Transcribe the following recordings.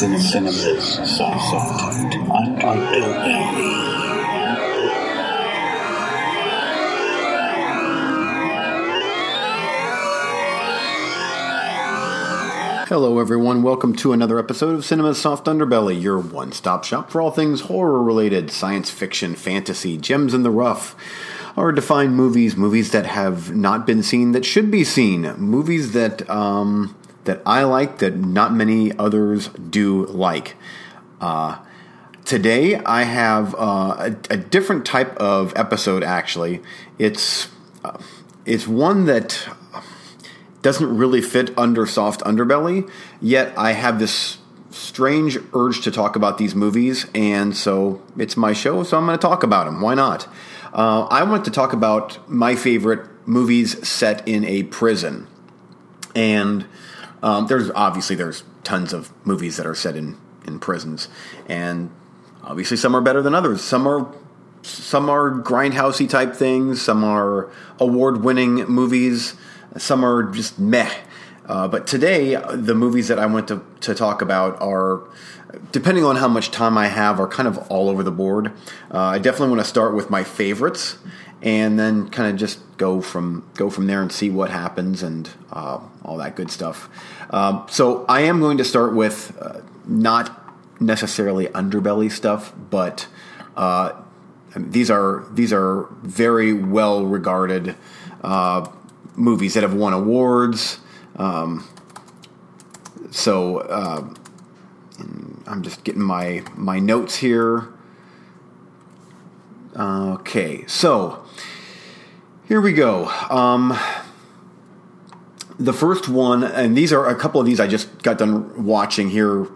It's in cinemas, soft underbelly. Hello, everyone. Welcome to another episode of Cinema's Soft Underbelly, your one stop shop for all things horror related, science fiction, fantasy, gems in the rough, or defined movies, movies that have not been seen that should be seen, movies that, um, that I like that not many others do like. Uh, today, I have uh, a, a, different type of episode, actually. It's, uh, it's one that doesn't really fit under soft underbelly, yet I have this strange urge to talk about these movies, and so it's my show, so I'm going to talk about them. Why not? Uh, I want to talk about my favorite movies set in a prison, and um, there's obviously there's tons of movies that are set in in prisons, and obviously some are better than others. Some are some are grindhousey type things. Some are award winning movies. Some are just meh. Uh, but today, the movies that I want to, to talk about are, depending on how much time I have, are kind of all over the board. Uh, I definitely want to start with my favorites, and then kind of just go from go from there and see what happens and uh, all that good stuff. Um, so I am going to start with uh, not necessarily underbelly stuff, but uh, these are these are very well regarded uh, movies that have won awards. Um, so uh, I'm just getting my my notes here. Okay, so here we go. Um, the first one, and these are a couple of these I just got done watching here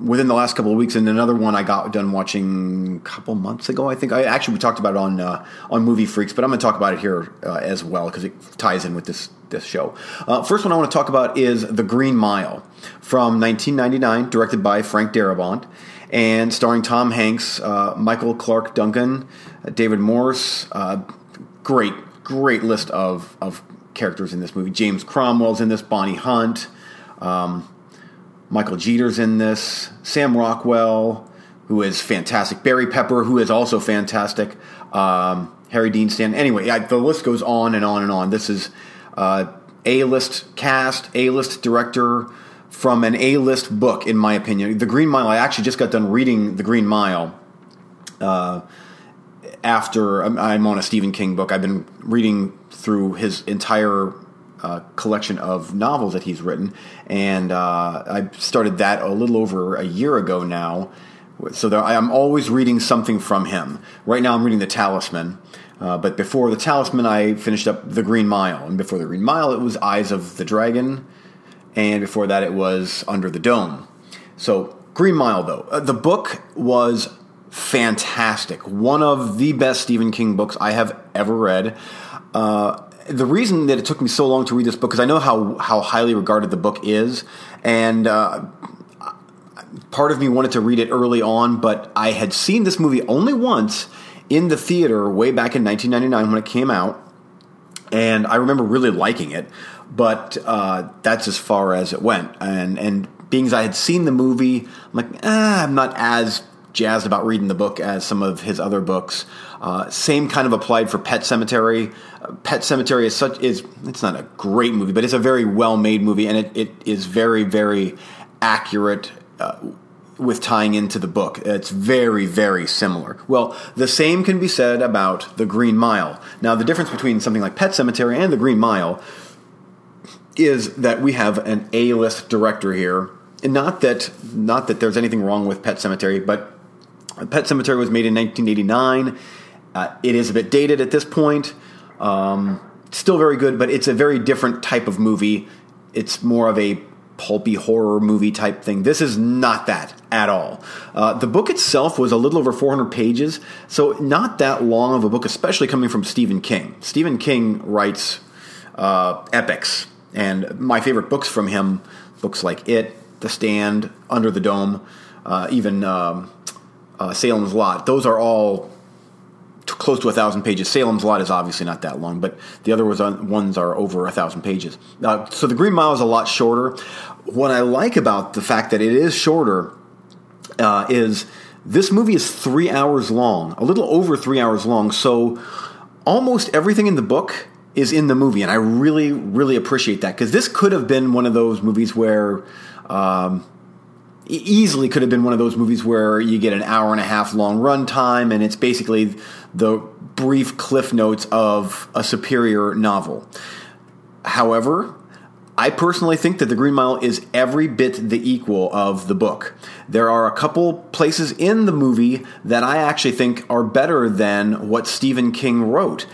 within the last couple of weeks, and another one I got done watching a couple months ago. I think I actually we talked about it on uh, on Movie Freaks, but I'm going to talk about it here uh, as well because it ties in with this this show. Uh, first one I want to talk about is The Green Mile from 1999, directed by Frank Darabont and starring Tom Hanks, uh, Michael Clarke Duncan, David Morse. Uh, great, great list of of characters in this movie. James Cromwell's in this. Bonnie Hunt. Um, Michael Jeter's in this. Sam Rockwell, who is fantastic. Barry Pepper, who is also fantastic. Um, Harry Dean Stanton. Anyway, the list goes on and on and on. This is uh, A-list cast, A-list director from an A-list book, in my opinion. The Green Mile. I actually just got done reading The Green Mile. Uh, after I'm on a Stephen King book, I've been reading through his entire uh, collection of novels that he's written, and uh, I started that a little over a year ago now. So there, I'm always reading something from him. Right now, I'm reading The Talisman, uh, but before The Talisman, I finished up The Green Mile, and before The Green Mile, it was Eyes of the Dragon, and before that, it was Under the Dome. So Green Mile, though, uh, the book was fantastic. One of the best Stephen King books I have ever read. Uh, the reason that it took me so long to read this book because I know how how highly regarded the book is, and uh, part of me wanted to read it early on, but I had seen this movie only once in the theater way back in 1999 when it came out, and I remember really liking it, but uh, that's as far as it went. And and being as I had seen the movie, I'm like, ah, I'm not as jazzed about reading the book as some of his other books. Uh, same kind of applied for Pet Sematary. Uh, Pet Sematary is such is it's not a great movie, but it's a very well made movie, and it, it is very very accurate. Uh, with tying into the book. It's very, very similar. Well, the same can be said about The Green Mile. Now, the difference between something like Pet Sematary and The Green Mile is that we have an A-list director here. And not that not that there's anything wrong with Pet Sematary, but Pet Sematary was made in 1989. Uh, it is a bit dated at this point. Um, still very good, but it's a very different type of movie. It's more of a pulpy horror movie type thing. This is not that at all. Uh, the book itself was a little over 400 pages, so not that long of a book, especially coming from Stephen King. Stephen King writes uh, epics, and my favorite books from him, books like It, The Stand, Under the Dome, uh, even um, uh, Salem's Lot, those are all close to a thousand pages. Salem's Lot is obviously not that long, but the other ones are over a thousand pages. Uh, so the Green Mile is a lot shorter. what I like about the fact that it is shorter uh, is this movie is three hours long, a little over three hours long. So almost everything in the book is in the movie, and I really, really appreciate that because this could have been one of those movies where. Um, easily could have been one of those movies where you get an hour and a half long runtime and it's basically the brief cliff notes of a superior novel. However, I personally think that The Green Mile is every bit the equal of the book. There are a couple places in the movie that I actually think are better than what Stephen King wrote.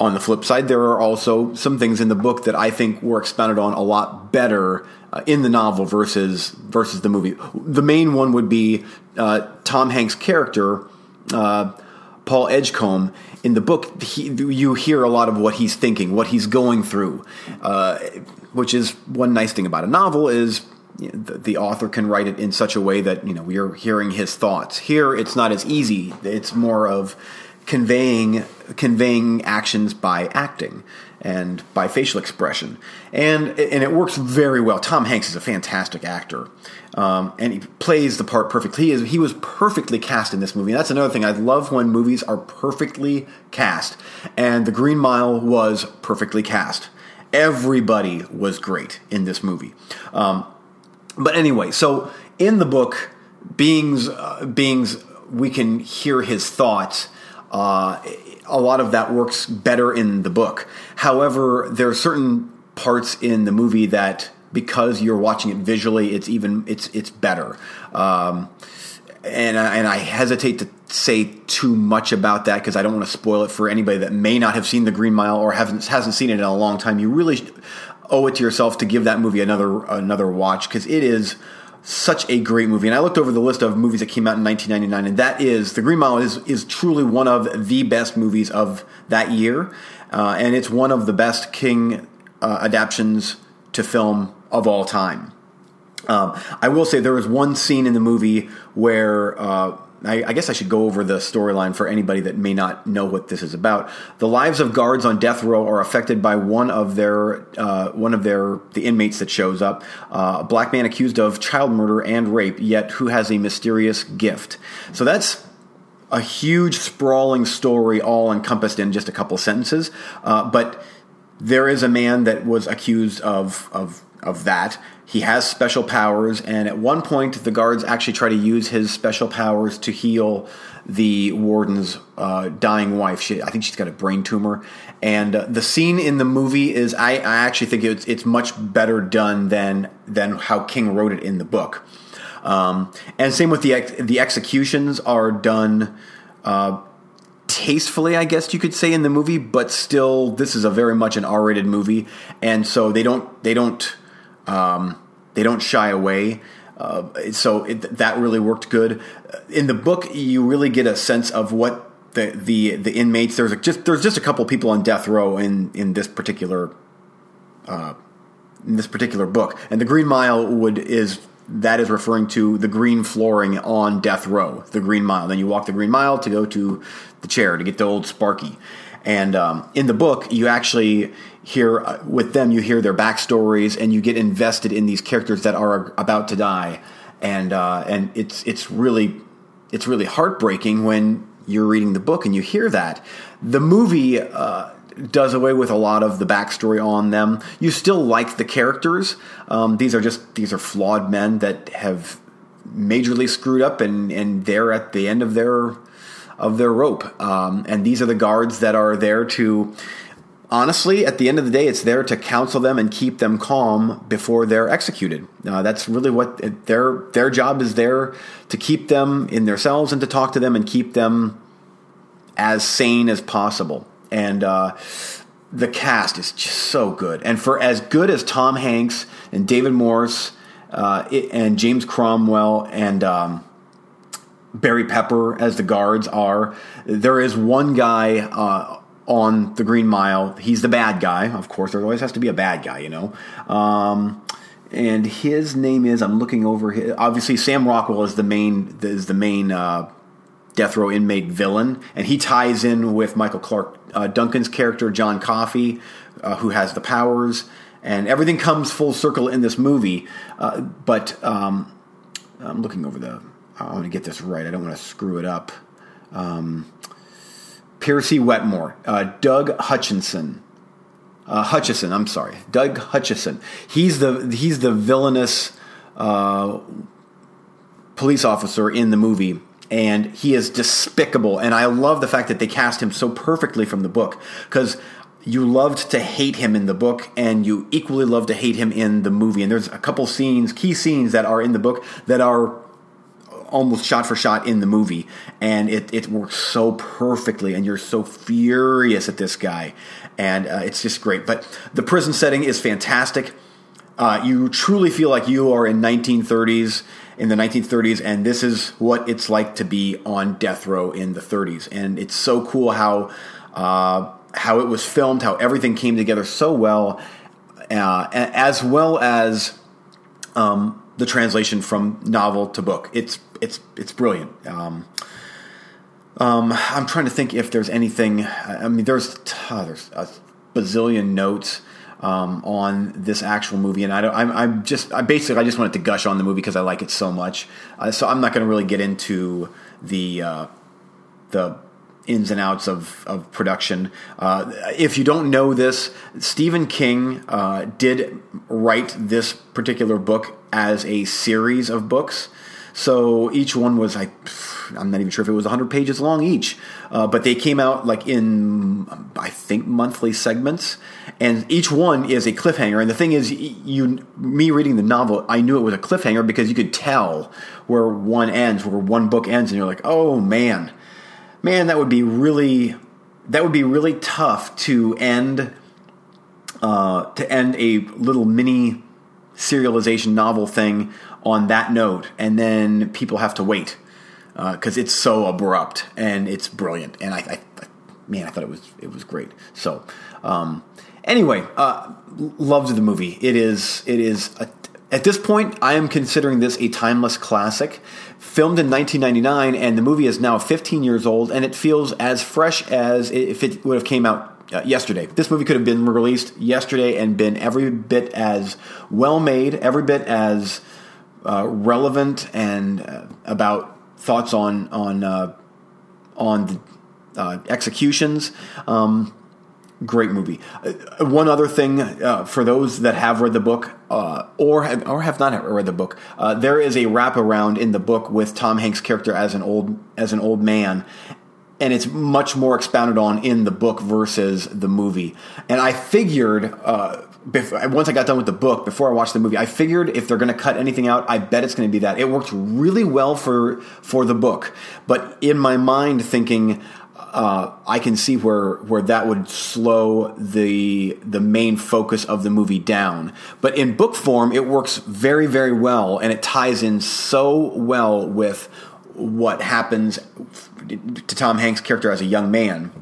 On the flip side, there are also some things in the book that I think were expounded on a lot better uh, in the novel versus versus the movie. The main one would be uh, Tom Hanks' character, uh, Paul Edgecombe. In the book, he, you hear a lot of what he's thinking, what he's going through, uh, which is one nice thing about a novel is you know, the, the, author can write it in such a way that you know we are hearing his thoughts. Here, it's not as easy. It's more of conveying conveying actions by acting and by facial expression, and and it works very well. Tom Hanks is a fantastic actor, um, and he plays the part perfectly. He is he was perfectly cast in this movie. And that's another thing I love when movies are perfectly cast, and The Green Mile was perfectly cast. Everybody was great in this movie. Um, but anyway, so in the book, beings uh, beings we can hear his thoughts. Uh, a lot of that works better in the book. However, there are certain parts in the movie that because you're watching it visually, it's even it's it's better. Um, and and I hesitate to say too much about that because I don't want to spoil it for anybody that may not have seen The Green Mile or hasn't hasn't seen it in a long time. You really owe it to yourself to give that movie another another watch because it is such a great movie. And I looked over the list of movies that came out in 1999, and that is The Green Mile is is truly one of the best movies of that year, uh, and it's one of the best King uh, adaptations to film of all time. Um, I will say there was one scene in the movie where. Uh, I, I, guess I should go over the storyline for anybody that may not know what this is about. The lives of guards on death row are affected by one of their uh, one of their the inmates that shows up, uh, a black man accused of child murder and rape, yet who has a mysterious gift. So that's a huge sprawling story, all encompassed in just a couple sentences. Uh, but there is a man that was accused of of of that he has special powers, and at one point, the guards actually try to use his special powers to heal the warden's uh, dying wife. She, I think she's got a brain tumor, and uh, the scene in the movie is I, I actually think it's, it's much better done than than how King wrote it in the book. Um, and same with the ex- the executions are done. Uh, tastefully, I guess you could say, in the movie, but still, this is a very much an R-rated movie, and so they don't they don't um, they don't shy away. Uh, so it, that really worked good. In the book, you really get a sense of what the the, the inmates. There's just there's just a couple people on death row in in this particular uh, in this particular book, and the Green Mile would is that is referring to the green flooring on death row, the Green Mile. Then you walk the Green Mile to go to the chair to get the old Sparky. And um, in the book, you actually hear uh, with them, you hear their backstories, and you get invested in these characters that are about to die, and uh, and it's it's really it's really heartbreaking when you're reading the book and you hear that. The movie. Uh, does away with a lot of the backstory on them. You still like the characters. Um, these are just these are flawed men that have majorly screwed up, and and they're at the end of their of their rope. Um, and these are the guards that are there to honestly, at the end of the day, it's there to counsel them and keep them calm before they're executed. Uh, that's really what their their job is there to keep them in their cells and to talk to them and keep them as sane as possible. And uh, the cast is just so good. And for as good as Tom Hanks and David Morse uh, and James Cromwell and um, Barry Pepper as the guards are, there is one guy uh, on the Green Mile. He's the bad guy, of course. There always has to be a bad guy, you know. Um, and his name is I'm looking over. His, obviously, Sam Rockwell is the main is the main uh, death row inmate villain, and he ties in with Michael Clarke uh, Duncan's character John Coffey, uh, who has the powers. and everything comes full circle in this movie. Uh, but um, I'm looking over the. I want to get this right. I don't want to screw it up. Um, Percy Wetmore, uh, Doug Hutchinson, uh, Hutchison. I'm sorry, Doug Hutchison. He's the he's the villainous uh, police officer in the movie, and he is despicable. And I love the fact that they cast him so perfectly from the book because you loved to hate him in the book, and you equally love to hate him in the movie. And there's a couple scenes, key scenes that are in the book that are almost shot for shot in the movie, and it, it works so perfectly, and you're so furious at this guy, and uh, it's just great. But the prison setting is fantastic. Uh, you truly feel like you are in 1930s in the 1930s, and this is what it's like to be on death row in the 30s. And it's so cool how uh, how it was filmed, how everything came together so well, uh, as well as um, the translation from novel to book. It's it's it's brilliant. Um, um, I'm trying to think if there's anything. I mean, there's uh, there's a bazillion notes um, on this actual movie, and I don't. I'm, I'm, just. I basically I just wanted to gush on the movie because I like it so much. Uh, so I'm not going to really get into the uh, the ins and outs of, of production. Uh, if you don't know this, Stephen King uh, did write this particular book as a series of books. So each one was like, I'm not even sure if it was 100 pages long each, uh, but they came out like in, I think, monthly segments, and each one is a cliffhanger. And the thing is, you, me reading the novel, I knew it was a cliffhanger because you could tell where one ends, where one book ends, and you're like, oh man, man, that would be really, that would be really tough to end, uh, to end a little mini serialization novel thing on that note, and then people have to wait because uh, it's so abrupt and it's brilliant. And I, I, man, I thought it was it was great. So, um, anyway, uh, loved the movie. It is it is a, at this point I am considering this a timeless classic. Filmed in 1999, and the movie is now 15 years old, and it feels as fresh as if it would have came out uh, yesterday. This movie could have been released yesterday and been every bit as well made, every bit as uh, relevant and uh, about thoughts on on uh, on the uh, executions. Um, great movie. Uh, one other thing uh, for those that have read the book or have, or have not read the book, there is a wraparound in the book with Tom Hanks' character as an old as an old man, and it's much more expounded on in the book versus the movie. And I figured uh, before, once I got done with the book, before I watched the movie, I figured if they're going to cut anything out, I bet it's going to be that. It worked really well for for the book, but in my mind, thinking. Uh, I can see where where that would slow the the main focus of the movie down. But in book form, it works very very well, and it ties in so well with what happens to Tom Hanks' character as a young man.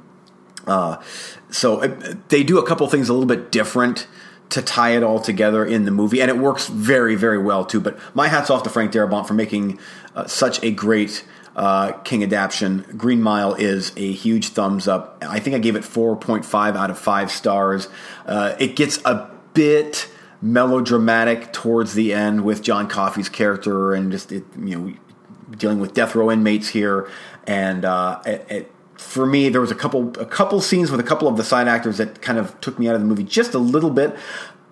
Uh, so uh, they do a couple things a little bit different to tie it all together in the movie, and it works very, very well too. But my hats off to Frank Darabont for making uh, such a great uh, King adaptation. Green Mile is a huge thumbs up. I think I gave it 4.5 out of 5 stars. Uh, it gets a bit melodramatic towards the end with John Coffey's character and just it, you know dealing with death row inmates here, and uh, it, it, for me, there was a couple a couple scenes with a couple of the side actors that kind of took me out of the movie just a little bit.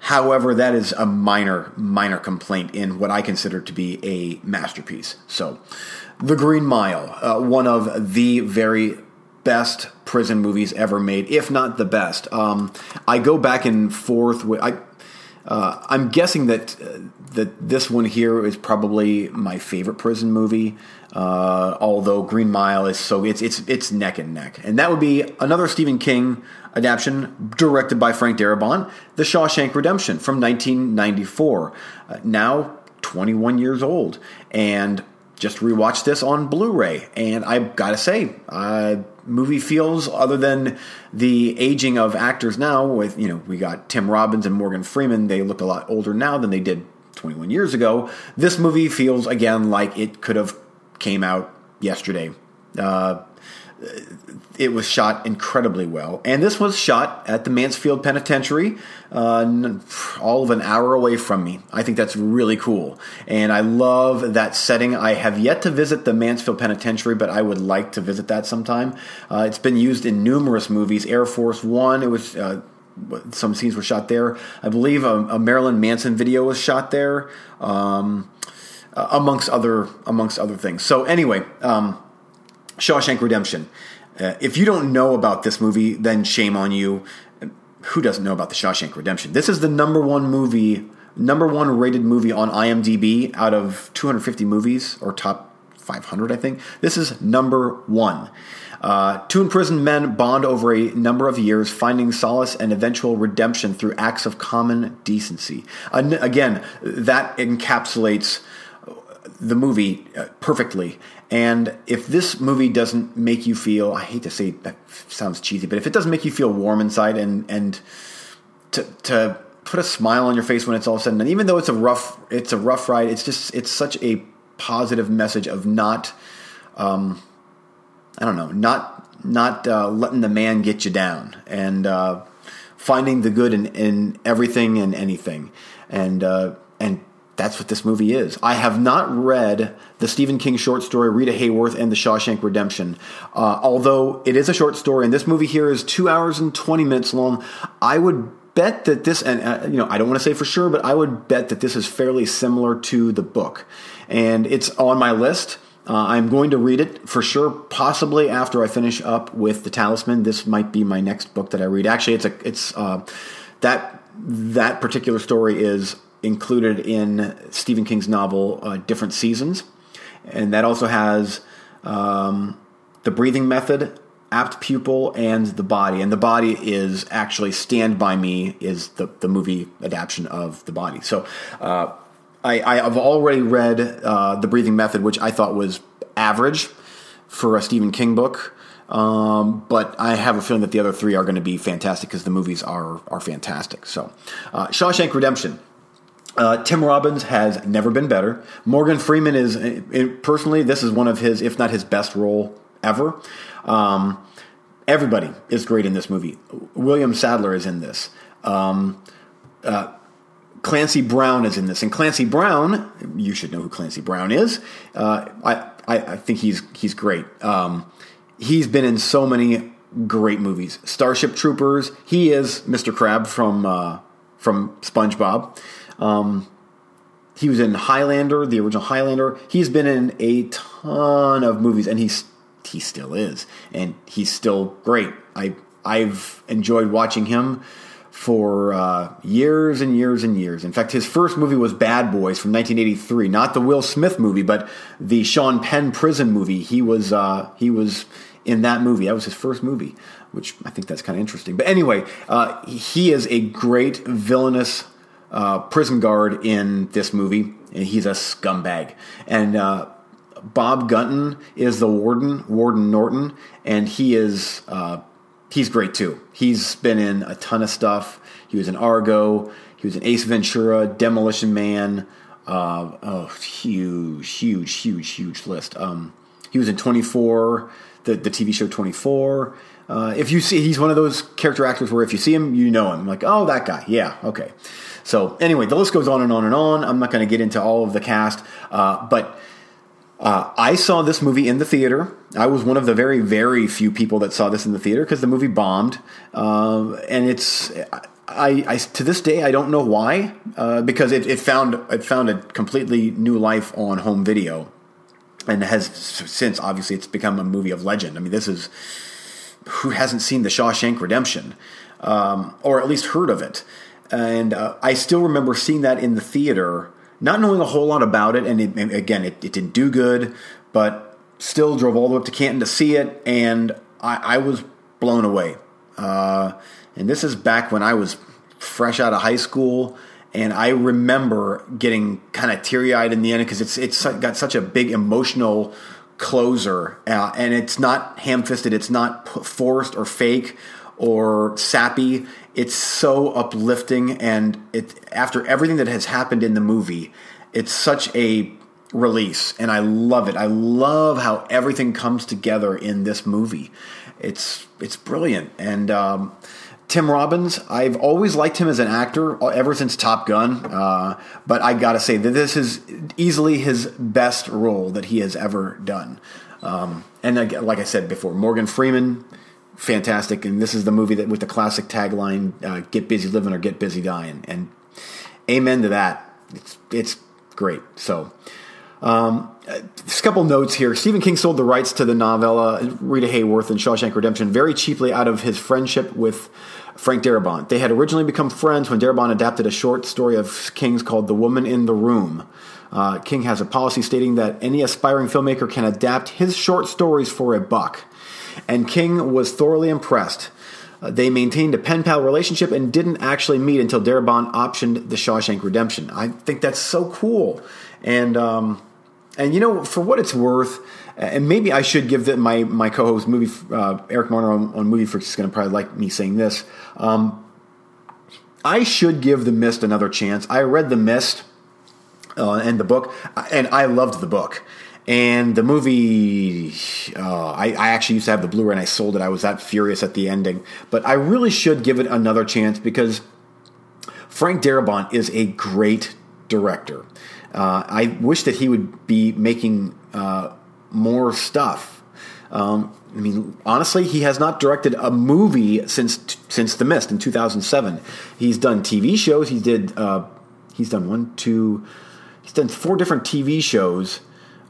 However, that is a minor minor complaint in what I consider to be a masterpiece. So, The Green Mile, uh, one of the very best prison movies ever made, if not the best. Um, I go back and forth with I. Uh, I'm guessing that uh, that this one here is probably my favorite prison movie. Uh, although Green Mile is so it's it's it's neck and neck, and that would be another Stephen King adaptation directed by Frank Darabont, The Shawshank Redemption from 1994. Uh, now 21 years old, and just rewatched this on Blu-ray, and I gotta say, uh, movie feels other than the aging of actors now. With you know, we got Tim Robbins and Morgan Freeman. They look a lot older now than they did 21 years ago. This movie feels again like it could have came out yesterday. Uh, it was shot incredibly well. And this was shot at the Mansfield Penitentiary, uh, all of an hour away from me. I think that's really cool. And I love that setting. I have yet to visit the Mansfield Penitentiary, but I would like to visit that sometime. Uh, it's been used in numerous movies. Air Force One, it was. Uh, some scenes were shot there. I believe a, a Marilyn Manson video was shot there, um, amongst other amongst other things. So anyway, um, Shawshank Redemption. Uh, if you don't know about this movie, then shame on you. Who doesn't know about the Shawshank Redemption? This is the number one movie, number one rated movie on IMDb out of 250 movies or top 500, I think. This is number one. Uh, two imprisoned men bond over a number of years, finding solace and eventual redemption through acts of common decency. Uh, again, that encapsulates the movie uh, perfectly. And if this movie doesn't make you feel, I hate to say that sounds cheesy, but if it doesn't make you feel warm inside and and to to put a smile on your face when it's all said and done, even though it's a rough it's a rough ride, it's just it's such a positive message of not, um, I don't know, not not uh, letting the man get you down and uh, finding the good in, in everything and anything, and uh, and that's what this movie is. I have not read the Stephen King short story Rita Hayworth and the Shawshank Redemption. Uh, although it is a short story, and this movie here is two hours and 20 minutes long, I would bet that this, and uh, you know, I don't want to say for sure, but I would bet that this is fairly similar to the book. And it's on my list. Uh, I'm going to read it for sure, possibly after I finish up with The Talisman. This might be my next book that I read. Actually, it's a, it's, uh, that, that particular story is included in Stephen King's novel uh, Different Seasons. And that also has um, The Breathing Method, Apt Pupil, and The Body. And The Body is actually Stand By Me, is the, the movie adaptation of The Body. So uh, I, I, have already read uh, The Breathing Method, which I thought was average for a Stephen King book. Um, but I have a feeling that the other three are going to be fantastic because the movies are are fantastic. So, uh, Shawshank Redemption. Uh, Tim Robbins has never been better. Morgan Freeman is, personally, this is one of his, if not his best role ever. Um, everybody is great in this movie. William Sadler is in this. Um, uh, Clancy Brown is in this, and Clancy Brown, you should know who Clancy Brown is. Uh, I, I, I, think he's he's great. Um, he's been in so many great movies. Starship Troopers. He is Mr. Crab from uh, from SpongeBob. Um, he was in Highlander, the original Highlander. He's been in a ton of movies, and he's he still is, and he's still great. I I've enjoyed watching him for uh, years and years and years. In fact, his first movie was Bad Boys from 1983, not the Will Smith movie, but the Sean Penn prison movie. He was uh, he was in that movie. That was his first movie, which I think that's kind of interesting. But anyway, uh, he is a great villainous uh, prison guard in this movie, and he's a scumbag. And uh, Bob Gunton is the warden, Warden Norton, and he is uh, he's great too. He's been in a ton of stuff. He was in Argo. He was in Ace Ventura, Demolition Man. Uh, oh, huge, huge, huge, huge list. Um, he was in 24, the, the TV show 24. Uh, if you see, he's one of those character actors where if you see him, you know him. Like, oh, that guy. Yeah, okay. So anyway, the list goes on and on and on. I'm not going to get into all of the cast, uh, but uh, I saw this movie in the theater. I was one of the very, very few people that saw this in the theater because the movie bombed, uh, and it's. I, I, to this day I don't know why uh, because it, it found it found a completely new life on home video, and has since obviously it's become a movie of legend. I mean, this is who hasn't seen the Shawshank Redemption, um, or at least heard of it and uh, I still remember seeing that in the theater, not knowing a whole lot about it. And, it, again, it, it, didn't do good, but still drove all the way up to Canton to see it, and I, I was blown away. Uh, and this is back when I was fresh out of high school, and I remember getting kind of teary eyed in the end because it's it's got such a big emotional closer, uh, and it's not ham fisted, it's not forced or fake or sappy. It's so uplifting, and it after everything that has happened in the movie, it's such a release, and I love it. I love how everything comes together in this movie. It's it's brilliant, and um, Tim Robbins, I've always liked him as an actor ever since Top Gun, uh, but I gotta say that this is easily his best role that he has ever done. Um, and like I said before, Morgan Freeman, fantastic, and this is the movie that with the classic tagline uh, "Get busy living or get busy dying," and amen to that. It's it's great. So. Um, just a couple notes here. Stephen King sold the rights to the novella Rita Hayworth and Shawshank Redemption very cheaply out of his friendship with Frank Darabont. They had originally become friends when Darabont adapted a short story of King's called The Woman in the Room. Uh, King has a policy stating that any aspiring filmmaker can adapt his short stories for a buck. And King was thoroughly impressed. Uh, they maintained a pen pal relationship and didn't actually meet until Darabont optioned The Shawshank Redemption. I think that's so cool. And um, and you know, for what it's worth, and maybe I should give my my co-host movie uh, Eric Marner on, on Movie Freaks is going to probably like me saying this. Um, I should give The Mist another chance. I read The Mist uh, and the book, and I loved the book. And the movie, uh, I, I, actually used to have the Blu-ray and I sold it. I was that furious at the ending, but I really should give it another chance because Frank Darabont is a great director. Uh, I wish that he would be making uh, more stuff. Um, I mean, honestly, he has not directed a movie since since The Mist in 2007. He's done TV shows. He did. Uh, he's done one, two. He's done four different TV shows.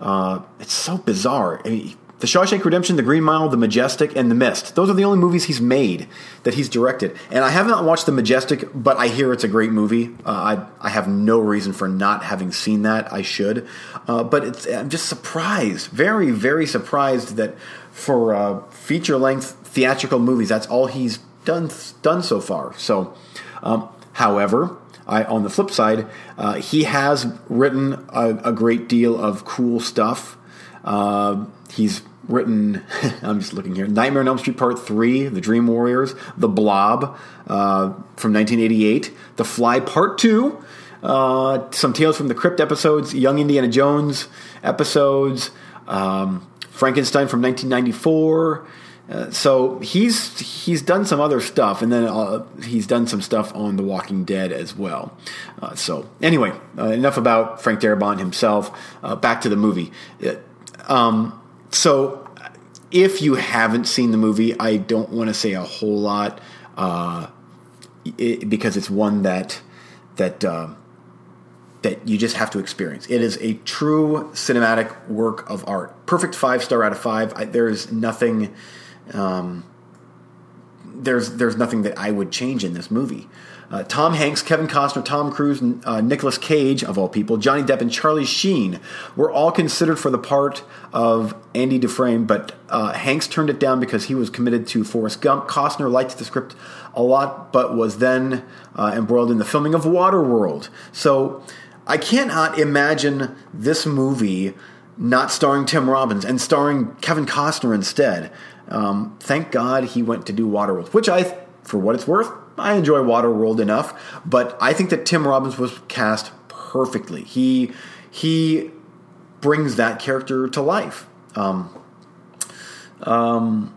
Uh, it's so bizarre. I mean, the Shawshank Redemption, The Green Mile, The Majestic, and The Mist. Those are the only movies he's made that he's directed. And I have not watched The Majestic, but I hear it's a great movie. Uh, I, I have no reason for not having seen that. I should. Uh, but I'm just surprised, very, very surprised that for uh, feature length theatrical movies, that's all he's done, done so far. So, um, however, I, on the flip side, uh, he has written a, a, great deal of cool stuff. Uh, he's written, I'm just looking here, Nightmare on Elm Street Part 3, The Dream Warriors, The Blob uh, from 1988, The Fly Part 2, uh, some Tales from the Crypt episodes, Young Indiana Jones episodes, um, Frankenstein from 1994. Uh, so he's he's done some other stuff, and then uh, he's done some stuff on The Walking Dead as well. Uh, so anyway, uh, enough about Frank Darabont himself. Uh, back to the movie. Um, so, if you haven't seen the movie, I don't want to say a whole lot it, because it's one that that that you just have to experience. It is a true cinematic work of art. Perfect five star out of five. I, there's nothing. Um, there's there's nothing that I would change in this movie. Uh, Tom Hanks, Kevin Costner, Tom Cruise, uh, Nicolas Cage, of all people, Johnny Depp, and Charlie Sheen were all considered for the part of Andy Dufresne, but uh, Hanks turned it down because he was committed to Forrest Gump. Costner liked the script a lot, but was then uh, embroiled in the filming of Waterworld. So I cannot imagine this movie not starring Tim Robbins and starring Kevin Costner instead. Um, thank God he went to do Waterworld, which I, for what it's worth, I enjoy Waterworld enough, but I think that Tim Robbins was cast perfectly. He he brings that character to life. Um, um,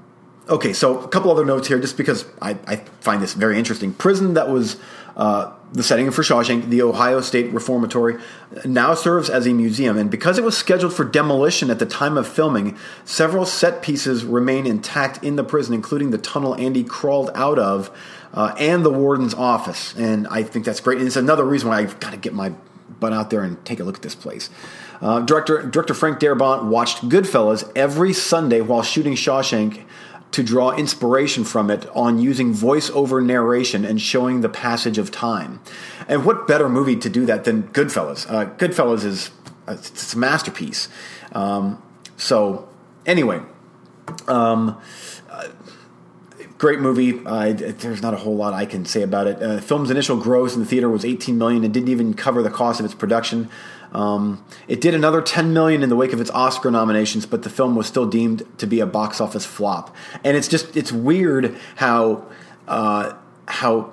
okay, so a couple other notes here, just because I, I find this very interesting. Prison that was uh, the setting for Shawshank, the Ohio State Reformatory, now serves as a museum, and because it was scheduled for demolition at the time of filming, several set pieces remain intact in the prison, including the tunnel Andy crawled out of uh, and the warden's office. And I think that's great. And it's another reason why I've got to get my butt out there and take a look at this place. Uh, director director Frank Darabont watched Goodfellas every Sunday while shooting Shawshank to draw inspiration from it on using voiceover narration and showing the passage of time. And what better movie to do that than Goodfellas? Uh, Goodfellas is uh, it's a masterpiece. Um, so anyway, um, great movie. Uh, there's not a whole lot I can say about it. Uh, film's initial gross in the theater was 18 million and didn't even cover the cost of its production. Um, it did another 10 million in the wake of its Oscar nominations, but the film was still deemed to be a box office flop. And it's just it's weird how uh, how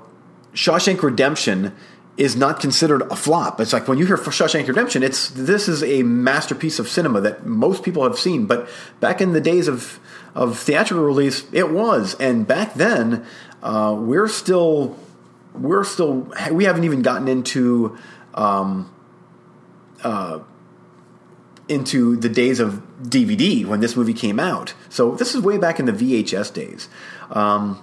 Shawshank Redemption is not considered a flop. It's like when you hear Shawshank Redemption, it's this is a masterpiece of cinema that most people have seen. But back in the days of of theatrical release, it was, and back then uh, we're still we're still we haven't even gotten into um, uh, into the days of DVD when this movie came out. So this is way back in the VHS days. Um,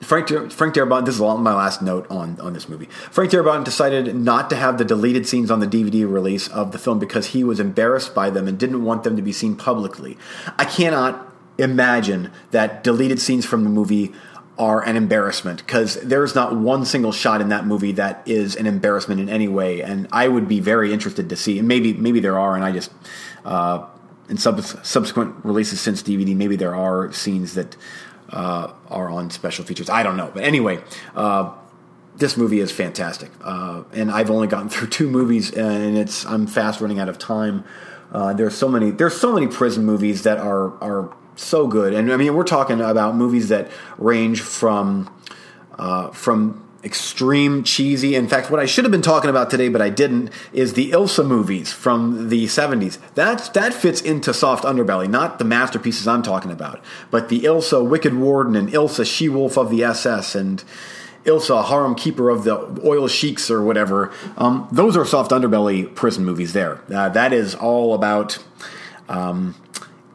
Frank Frank Darabont. This is my last note on on this movie. Frank Darabont decided not to have the deleted scenes on the DVD release of the film because he was embarrassed by them and didn't want them to be seen publicly. I cannot imagine that deleted scenes from the movie are an embarrassment because there's not one single shot in that movie that is an embarrassment in any way. And I would be very interested to see. And maybe maybe there are, and I just. Uh, in sub- subsequent releases since DVD, maybe there are scenes that uh, are on special features. I don't know, but anyway, uh, this movie is fantastic, uh, and I've only gotten through two movies, and it's I'm fast running out of time. Uh, there's so many there's so many prison movies that are are so good, and I mean we're talking about movies that range from uh, from extreme cheesy. In fact, what I should have been talking about today, but I didn't, is the Ilsa movies from the 70s. That, that fits into soft underbelly, not the masterpieces I'm talking about, but the Ilsa Wicked Warden and Ilsa She Wolf of the SS and Ilsa Harem Keeper of the Oil Sheiks or whatever. Um, those are soft underbelly prison movies there. Uh, that is all about um,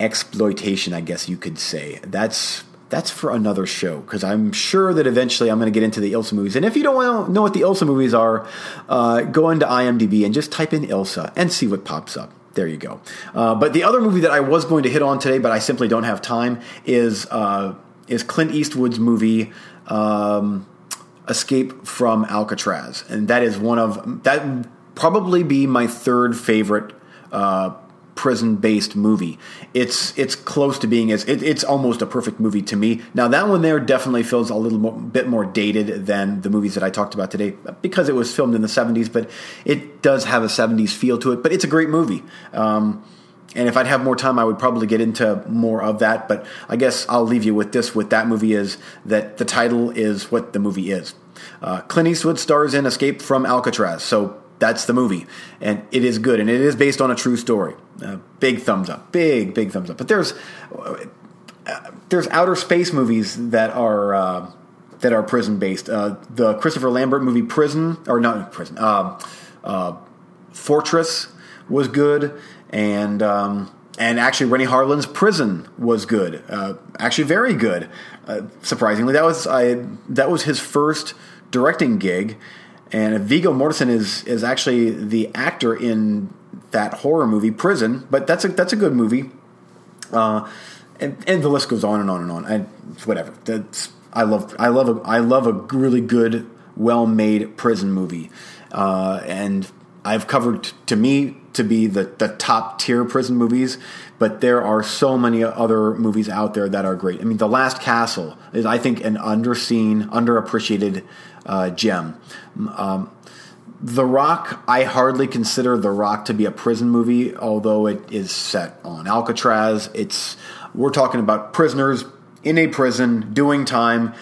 exploitation, I guess you could say. That's that's for another show because I'm sure that eventually I'm going to get into the Ilsa movies. And if you don't know what the Ilsa movies are, uh, go into IMDb and just type in Ilsa and see what pops up. There you go. Uh, but the other movie that I was going to hit on today, but I simply don't have time, is uh, is Clint Eastwood's movie. Um, Escape from Alcatraz, and that is one of that probably be my third favorite uh, prison based movie. It's it's close to being as it, it's almost a perfect movie to me. Now that one there definitely feels a little more, bit more dated than the movies that I talked about today because it was filmed in the 70s, but it does have a 70s feel to it. But it's a great movie. Um, and if I'd have more time, I would probably get into more of that. But I guess I'll leave you with this: with that movie is that the title is what the movie is. Uh, Clint Eastwood stars in Escape from Alcatraz, so that's the movie, and it is good, and it is based on a true story. Uh, big thumbs up, big big thumbs up. But there's uh, there's outer space movies that are uh, that are prison based. Uh, the Christopher Lambert movie Prison, or not Prison, uh, uh, Fortress was good, and um, and actually Renny Harlin's Prison was good, actually very good. surprisingly, that was I that was his first directing gig. And Viggo Mortensen is is actually the actor in that horror movie Prison, but that's a that's a good movie. Uh, and, and the list goes on and on and on. And whatever. That's I love I love a I love a really good, well made prison movie. Uh, and I've covered to me to be the, the top tier prison movies, but there are so many other movies out there that are great. I mean, The Last Castle is, I think, an underseen, underappreciated uh, gem. Um, the Rock, I hardly consider The Rock to be a prison movie, although it is set on Alcatraz. It's we're talking about prisoners in a prison doing time,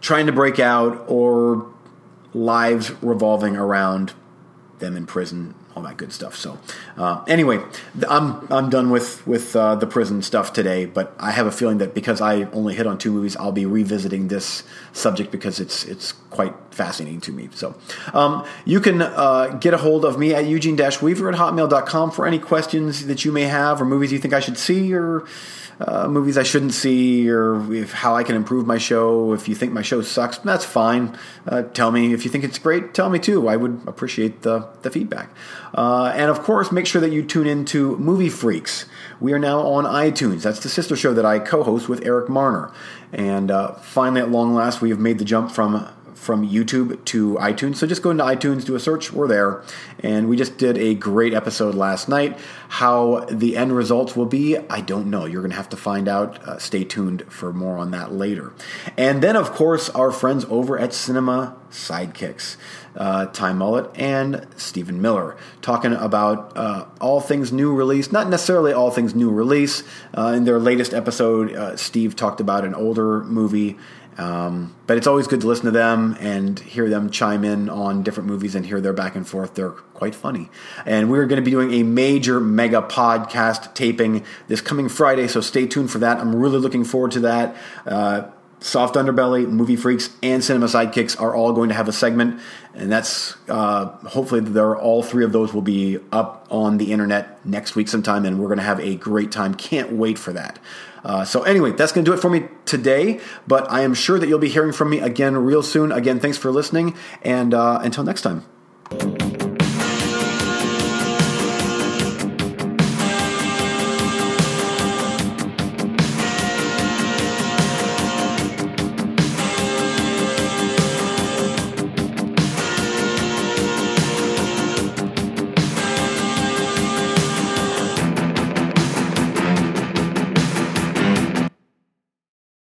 trying to break out, or lives revolving around them in prison all that good stuff. So, uh, anyway, I'm I'm done with with uh, the prison stuff today. But I have a feeling that because I only hit on two movies, I'll be revisiting this subject because it's it's quite fascinating to me. So, um, you can uh, get a hold of me at eugene-weaver at hotmail.com for any questions that you may have or movies you think I should see or uh, movies I shouldn't see or if, how I can improve my show. If you think my show sucks, that's fine. Uh, tell me. If you think it's great, tell me too. I would appreciate the, the feedback. Uh, and of course, make sure that you tune in to Movie Freaks. We are now on iTunes. That's the sister show that I co host with Eric Marner. And uh, finally, at long last, we have made the jump from from YouTube to iTunes. So just go into iTunes, do a search, we're there. And we just did a great episode last night. How the end results will be, I don't know. You're going to have to find out. Uh, stay tuned for more on that later. And then, of course, our friends over at Cinema Sidekicks. Uh, Ty Mullet and Stephen Miller, talking about uh, all things new release, not necessarily all things new release. Uh, in their latest episode, uh, Steve talked about an older movie Um, but it's always good to listen to them and hear them chime in on different movies and hear their back and forth. They're quite funny. And we're going to be doing a major mega podcast taping this coming Friday, so stay tuned for that. I'm really looking forward to that. Uh, Soft Underbelly, Movie Freaks, and Cinema Sidekicks are all going to have a segment, and that's uh, hopefully there. All three of those will be up on the internet next week sometime, and we're going to have a great time. Can't wait for that. Uh, so anyway, that's going to do it for me today. But I am sure that you'll be hearing from me again real soon. Again, thanks for listening, and uh, until next time.